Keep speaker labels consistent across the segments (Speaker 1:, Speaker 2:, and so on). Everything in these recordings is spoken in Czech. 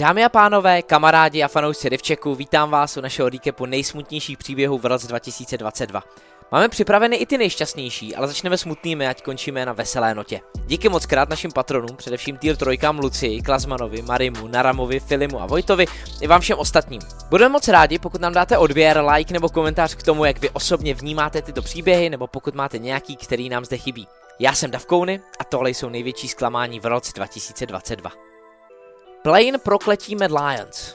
Speaker 1: Dámy a pánové, kamarádi a fanoušci Rivčeku, vítám vás u našeho recapu nejsmutnějších příběhů v roce 2022. Máme připraveny i ty nejšťastnější, ale začneme smutnými, ať končíme na veselé notě. Díky moc krát našim patronům, především tier trojkám Lucii, Klazmanovi, Marimu, Naramovi, Filimu a Vojtovi i vám všem ostatním. Budeme moc rádi, pokud nám dáte odběr, like nebo komentář k tomu, jak vy osobně vnímáte tyto příběhy, nebo pokud máte nějaký, který nám zde chybí. Já jsem Davkouny a tohle jsou největší zklamání v roce 2022. Plane prokletí Mad Lions.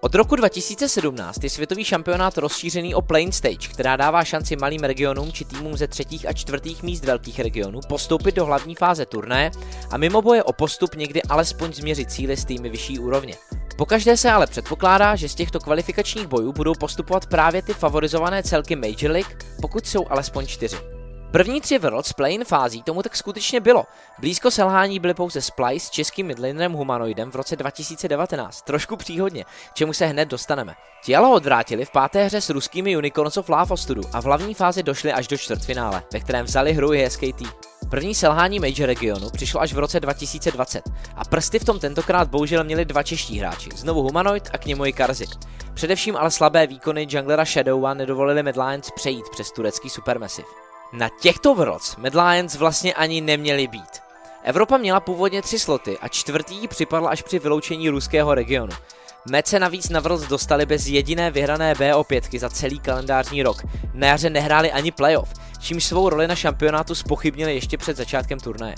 Speaker 1: Od roku 2017 je světový šampionát rozšířený o Plane Stage, která dává šanci malým regionům či týmům ze třetích a čtvrtých míst velkých regionů postoupit do hlavní fáze turnaje a mimo boje o postup někdy alespoň změřit cíly s týmy vyšší úrovně. Pokaždé se ale předpokládá, že z těchto kvalifikačních bojů budou postupovat právě ty favorizované celky Major League, pokud jsou alespoň čtyři. První tři Worlds play-in fází tomu tak skutečně bylo. Blízko selhání byly pouze Splice s českým midlanerem Humanoidem v roce 2019. Trošku příhodně, čemu se hned dostaneme. Ale odvrátili v páté hře s ruskými Unicorns of Lava Ostudu a v hlavní fázi došli až do čtvrtfinále, ve kterém vzali hru i SKT. První selhání Major regionu přišlo až v roce 2020 a prsty v tom tentokrát bohužel měli dva čeští hráči, znovu Humanoid a k němu i Karzik. Především ale slabé výkony junglera Shadowa nedovolili Mad Lions přejít přes turecký Supermassive. Na těchto Worlds Mad Lions vlastně ani neměli být. Evropa měla původně tři sloty a čtvrtý připadl až při vyloučení ruského regionu. Mece navíc na Worlds dostali bez jediné vyhrané BO5 za celý kalendářní rok. Na jaře nehráli ani playoff, čímž svou roli na šampionátu spochybnili ještě před začátkem turnaje.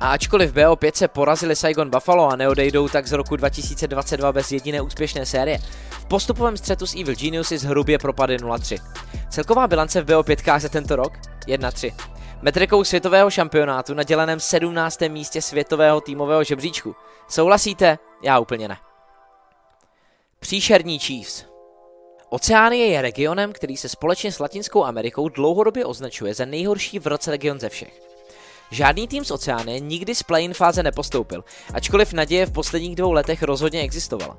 Speaker 1: A ačkoliv BO5 se porazili Saigon Buffalo a neodejdou tak z roku 2022 bez jediné úspěšné série, v postupovém střetu s Evil Geniuses hrubě propady 0-3. Celková bilance v BO5 za tento rok 1-3. Metrikou světového šampionátu na děleném 17. místě světového týmového žebříčku. Souhlasíte? Já úplně ne. Příšerní Chiefs. Oceánie je regionem, který se společně s Latinskou Amerikou dlouhodobě označuje za nejhorší v roce region ze všech. Žádný tým z Oceánie nikdy z play-in fáze nepostoupil, ačkoliv naděje v posledních dvou letech rozhodně existovala.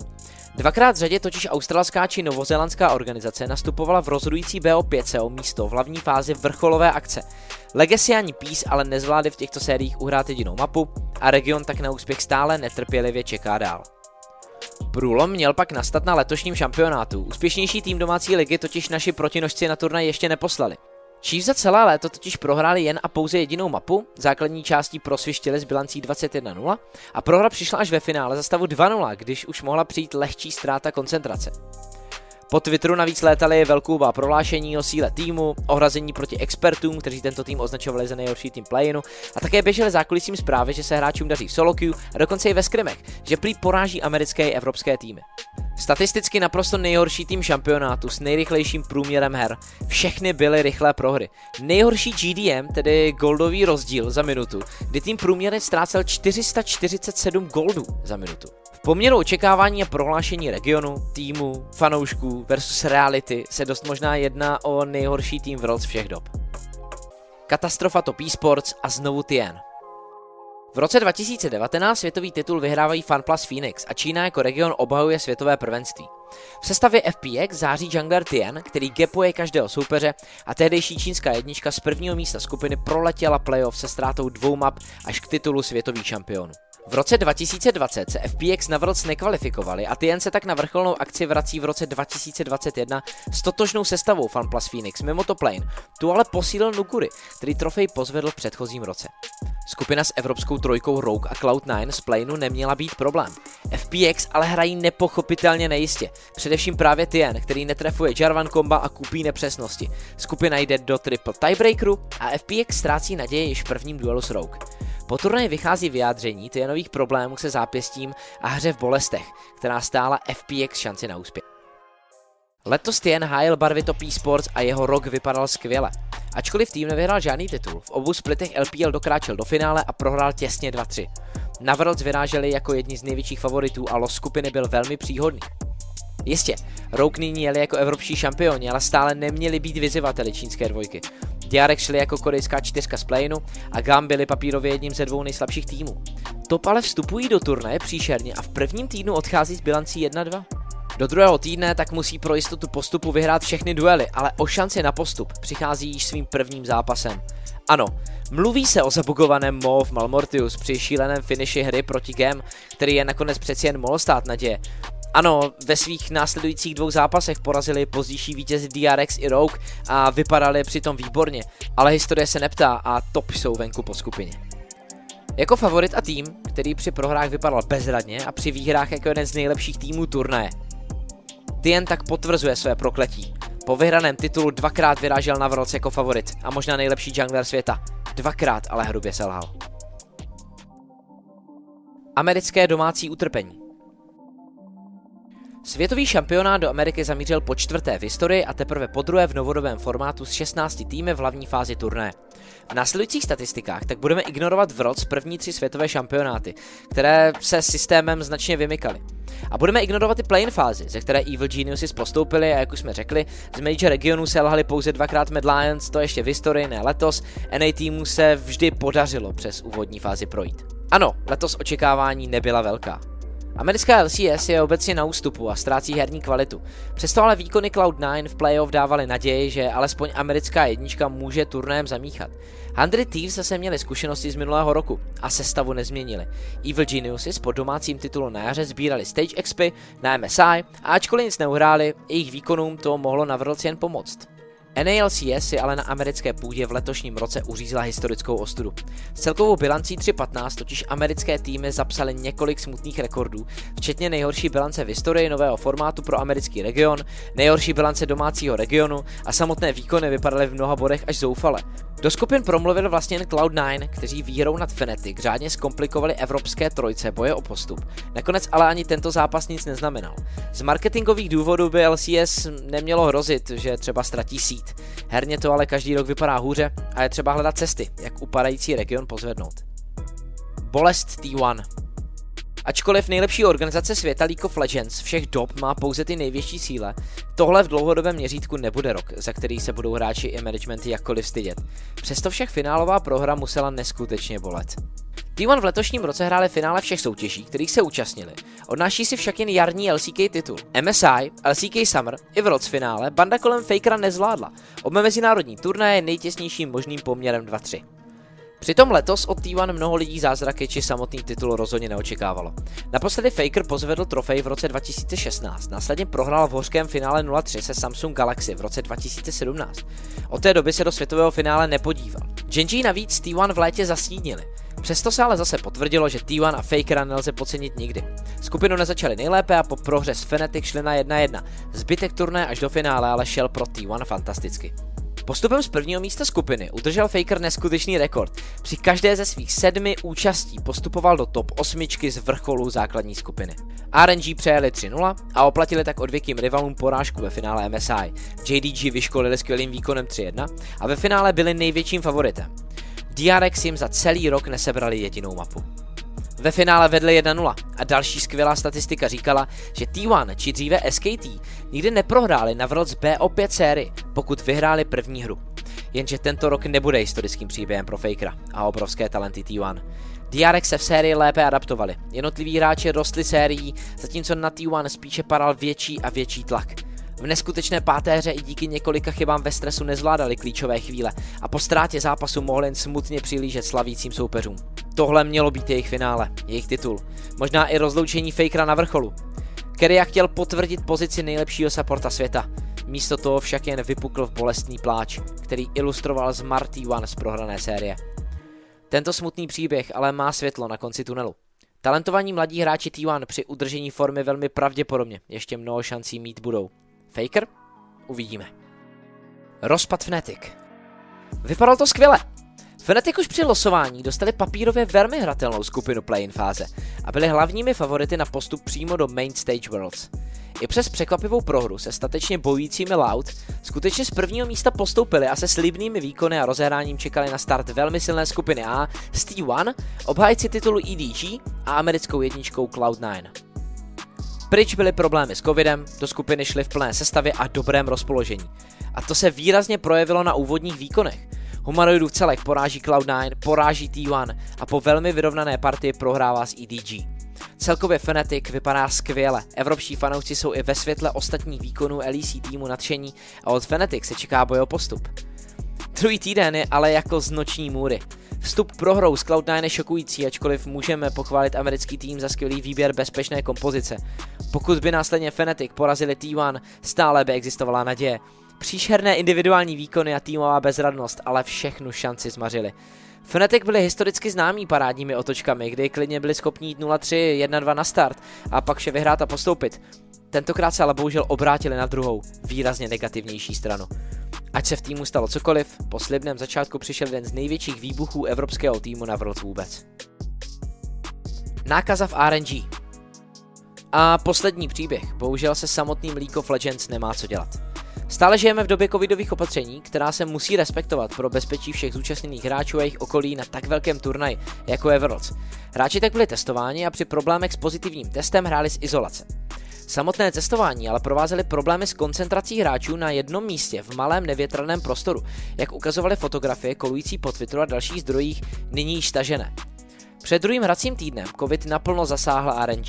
Speaker 1: Dvakrát v řadě totiž australská či novozélandská organizace nastupovala v rozhodující BO5 o místo v hlavní fázi vrcholové akce. Legacy Peace ale nezvládli v těchto sériích uhrát jedinou mapu a region tak na úspěch stále netrpělivě čeká dál. Průlom měl pak nastat na letošním šampionátu. Úspěšnější tým domácí ligy totiž naši protinožci na turnaj ještě neposlali. Chiefs za celé léto totiž prohráli jen a pouze jedinou mapu, základní částí prosvištěli s bilancí 21-0 a prohra přišla až ve finále za stavu 2-0, když už mohla přijít lehčí ztráta koncentrace. Po Twitteru navíc létali velkou prohlášení o síle týmu, ohrazení proti expertům, kteří tento tým označovali za nejhorší tým playinu, a také běžely zákulisím zprávy, že se hráčům daří v solo queue a dokonce i ve skrimech, že prý poráží americké i evropské týmy. Statisticky naprosto nejhorší tým šampionátu s nejrychlejším průměrem her. Všechny byly rychlé prohry. Nejhorší GDM, tedy goldový rozdíl za minutu, kdy tým průměrně ztrácel 447 goldů za minutu. V poměru očekávání a prohlášení regionu, týmu, fanoušků versus reality se dost možná jedná o nejhorší tým v roce všech dob. Katastrofa Top Esports a znovu Tien. V roce 2019 světový titul vyhrávají FunPlus Phoenix a Čína jako region obhajuje světové prvenství. V sestavě FPX září jungler Tien, který gapuje každého soupeře a tehdejší čínská jednička z prvního místa skupiny proletěla playoff se ztrátou dvou map až k titulu světových šampionů. V roce 2020 se FPX na Worlds nekvalifikovali a Tien se tak na vrcholnou akci vrací v roce 2021 s totožnou sestavou FunPlus Phoenix mimo top lane. Tu ale posílil Nukuri, který trofej pozvedl v předchozím roce. Skupina s evropskou trojkou Rogue a Cloud9 z Planeu neměla být problém. FPX ale hrají nepochopitelně nejistě. Především právě Tien, který netrefuje Jarvan komba a kupí nepřesnosti. Skupina jde do triple tiebreakeru a FPX ztrácí naděje již v prvním duelu s Rogue. Po turnaji vychází vyjádření Tienových problémů se zápěstím a hře v bolestech, která stála FPX šanci na úspěch. Letos Tien hájil barvy Top Sports a jeho rok vypadal skvěle. Ačkoliv tým nevyhrál žádný titul, v obou splitech LPL dokráčel do finále a prohrál těsně 2-3. Na Worlds vyráželi jako jedni z největších favoritů a los skupiny byl velmi příhodný. Jistě, Rogue nyní jeli jako evropští šampioni, ale stále neměli být vyzývateli čínské dvojky. Diarek šli jako korejská čtyřka z playinu a Gam byli papírově jedním ze dvou nejslabších týmů. Top ale vstupují do turnaje příšerně a v prvním týdnu odchází s bilancí 1-2. Do druhého týdne tak musí pro jistotu postupu vyhrát všechny duely, ale o šanci na postup přichází již svým prvním zápasem. Ano, mluví se o zabugovaném Mo v Malmortius při šíleném finiši hry proti Gem, který je nakonec přeci jen mohl stát naděje. Ano, ve svých následujících dvou zápasech porazili pozdější vítězi DRX i Rogue a vypadali přitom výborně, ale historie se neptá a top jsou venku po skupině. Jako favorit a tým, který při prohrách vypadal bezradně a při výhrách jako jeden z nejlepších týmů turnaje. Tien tak potvrzuje své prokletí. Po vyhraném titulu dvakrát vyrážel na Worlds jako favorit a možná nejlepší jungler světa. Dvakrát ale hrubě selhal. Americké domácí utrpení Světový šampionát do Ameriky zamířil po čtvrté v historii a teprve po druhé v novodobém formátu s 16 týmy v hlavní fázi turné. V následujících statistikách tak budeme ignorovat v roc první tři světové šampionáty, které se systémem značně vymykaly. A budeme ignorovat i play-in fázi, ze které Evil Geniuses postoupili a jak už jsme řekli, z Major regionu se lhali pouze dvakrát Mad Lions, to ještě v historii, ne letos. NA týmu se vždy podařilo přes úvodní fázi projít. Ano, letos očekávání nebyla velká. Americká LCS je obecně na ústupu a ztrácí herní kvalitu. Přesto ale výkony Cloud9 v playoff dávaly naději, že alespoň americká jednička může turnajem zamíchat. Hundred Thieves zase měli zkušenosti z minulého roku a sestavu nezměnili. Evil Geniuses po domácím titulu na jaře sbírali Stage XP na MSI a ačkoliv nic neuhráli, jejich výkonům to mohlo na jen pomoct. NALCS si ale na americké půdě v letošním roce uřízla historickou ostudu. S celkovou bilancí 3.15 totiž americké týmy zapsaly několik smutných rekordů, včetně nejhorší bilance v historii nového formátu pro americký region, nejhorší bilance domácího regionu a samotné výkony vypadaly v mnoha bodech až zoufale. Do skupin promluvil vlastně jen Cloud9, kteří výhrou nad Fnatic řádně zkomplikovali evropské trojce boje o postup. Nakonec ale ani tento zápas nic neznamenal. Z marketingových důvodů by LCS nemělo hrozit, že třeba ztratí sít. Herně to ale každý rok vypadá hůře a je třeba hledat cesty, jak upadající region pozvednout. Bolest T1 Ačkoliv nejlepší organizace světa League of Legends všech dob má pouze ty největší síle, tohle v dlouhodobém měřítku nebude rok, za který se budou hráči i managementy jakkoliv stydět. Přesto však finálová prohra musela neskutečně bolet. T1 v letošním roce hráli finále všech soutěží, kterých se účastnili. Odnáší si však jen jarní LCK titul. MSI, LCK Summer i v roce finále banda kolem Fakera nezvládla. Obe mezinárodní turnaje nejtěsnějším možným poměrem 2-3. Přitom letos od T1 mnoho lidí zázraky či samotný titul rozhodně neočekávalo. Naposledy Faker pozvedl trofej v roce 2016, následně prohrál v hořkém finále 0-3 se Samsung Galaxy v roce 2017. Od té doby se do světového finále nepodíval. Genji navíc T1 v létě zasnídnili. Přesto se ale zase potvrdilo, že T1 a Fakera nelze pocenit nikdy. Skupinu nezačali nejlépe a po prohře s Fnatic šli na 1-1. Zbytek turné až do finále ale šel pro T1 fantasticky. Postupem z prvního místa skupiny udržel Faker neskutečný rekord. Při každé ze svých sedmi účastí postupoval do top osmičky z vrcholu základní skupiny. RNG přejeli 3-0 a oplatili tak odvěkým rivalům porážku ve finále MSI. JDG vyškolili skvělým výkonem 3-1 a ve finále byli největším favoritem. DRX jim za celý rok nesebrali jedinou mapu. Ve finále vedli 1-0 a další skvělá statistika říkala, že T1 či dříve SKT nikdy neprohráli na Worlds BO5 sérii, pokud vyhráli první hru. Jenže tento rok nebude historickým příběhem pro Fakera a obrovské talenty T1. DRX se v sérii lépe adaptovali, jednotliví hráči rostli sérií, zatímco na T1 spíše padal větší a větší tlak. V neskutečné pátéře i díky několika chybám ve stresu nezvládali klíčové chvíle a po ztrátě zápasu mohli jen smutně přilížet slavícím soupeřům. Tohle mělo být jejich finále, jejich titul. Možná i rozloučení Fakera na vrcholu. Keria chtěl potvrdit pozici nejlepšího supporta světa. Místo toho však jen vypukl v bolestný pláč, který ilustroval z Marty One z prohrané série. Tento smutný příběh ale má světlo na konci tunelu. Talentovaní mladí hráči T1 při udržení formy velmi pravděpodobně ještě mnoho šancí mít budou. Faker? Uvidíme. Rozpad Fnatic. Vypadalo to skvěle. Fnatic už při losování dostali papírově velmi hratelnou skupinu play-in fáze a byli hlavními favority na postup přímo do Main Stage Worlds. I přes překvapivou prohru se statečně bojujícími Loud skutečně z prvního místa postoupili a se slibnými výkony a rozehráním čekali na start velmi silné skupiny A s T1, obhájci titulu EDG a americkou jedničkou Cloud9. Pryč byly problémy s covidem, do skupiny šly v plné sestavě a dobrém rozpoložení. A to se výrazně projevilo na úvodních výkonech. Humanoidův celek poráží Cloud9, poráží T1 a po velmi vyrovnané partii prohrává s EDG. Celkově Fnatic vypadá skvěle. Evropští fanoušci jsou i ve světle ostatních výkonů LEC týmu nadšení a od Fnatic se čeká boj o postup. Druhý týden je ale jako z noční můry. Vstup pro hrou z Cloud9 je šokující, ačkoliv můžeme pochválit americký tým za skvělý výběr bezpečné kompozice. Pokud by následně Fnatic porazili T1, stále by existovala naděje. Příšerné individuální výkony a týmová bezradnost ale všechnu šanci zmařili. Fnatic byli historicky známí parádními otočkami, kdy klidně byli schopni jít 0-3, 1-2 na start a pak vše vyhrát a postoupit. Tentokrát se ale bohužel obrátili na druhou, výrazně negativnější stranu. Ať se v týmu stalo cokoliv, po slibném začátku přišel jeden z největších výbuchů evropského týmu na Worlds vůbec. Nákaza v RNG A poslední příběh, bohužel se samotným League of Legends nemá co dělat. Stále žijeme v době covidových opatření, která se musí respektovat pro bezpečí všech zúčastněných hráčů a jejich okolí na tak velkém turnaji, jako je Worlds. Hráči tak byli testováni a při problémech s pozitivním testem hráli z izolace. Samotné cestování ale provázely problémy s koncentrací hráčů na jednom místě v malém nevětrném prostoru, jak ukazovaly fotografie kolující po Twitteru a dalších zdrojích nyní již stažené. Před druhým hracím týdnem COVID naplno zasáhla RNG.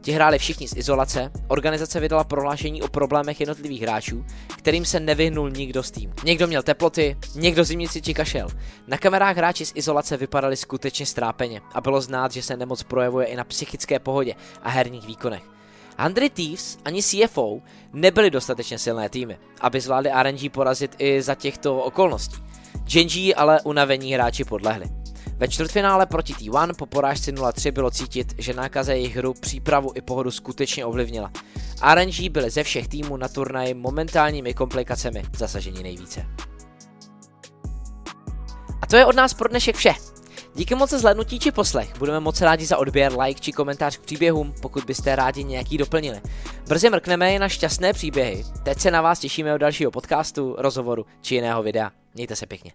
Speaker 1: Ti hráli všichni z izolace, organizace vydala prohlášení o problémech jednotlivých hráčů, kterým se nevyhnul nikdo z tým. Někdo měl teploty, někdo zimnici či kašel. Na kamerách hráči z izolace vypadali skutečně strápeně a bylo znát, že se nemoc projevuje i na psychické pohodě a herních výkonech. Andry Thieves ani CFO nebyly dostatečně silné týmy, aby zvládli RNG porazit i za těchto okolností. Genji ale unavení hráči podlehli. Ve čtvrtfinále proti T1 po porážce 0-3 bylo cítit, že nákaza jejich hru, přípravu i pohodu skutečně ovlivnila. RNG byly ze všech týmů na turnaji momentálními komplikacemi zasaženi nejvíce. A to je od nás pro dnešek vše. Díky moc za zhlédnutí či poslech. Budeme moc rádi za odběr, like či komentář k příběhům, pokud byste rádi nějaký doplnili. Brzy mrkneme i na šťastné příběhy. Teď se na vás těšíme od dalšího podcastu, rozhovoru či jiného videa. Mějte se pěkně.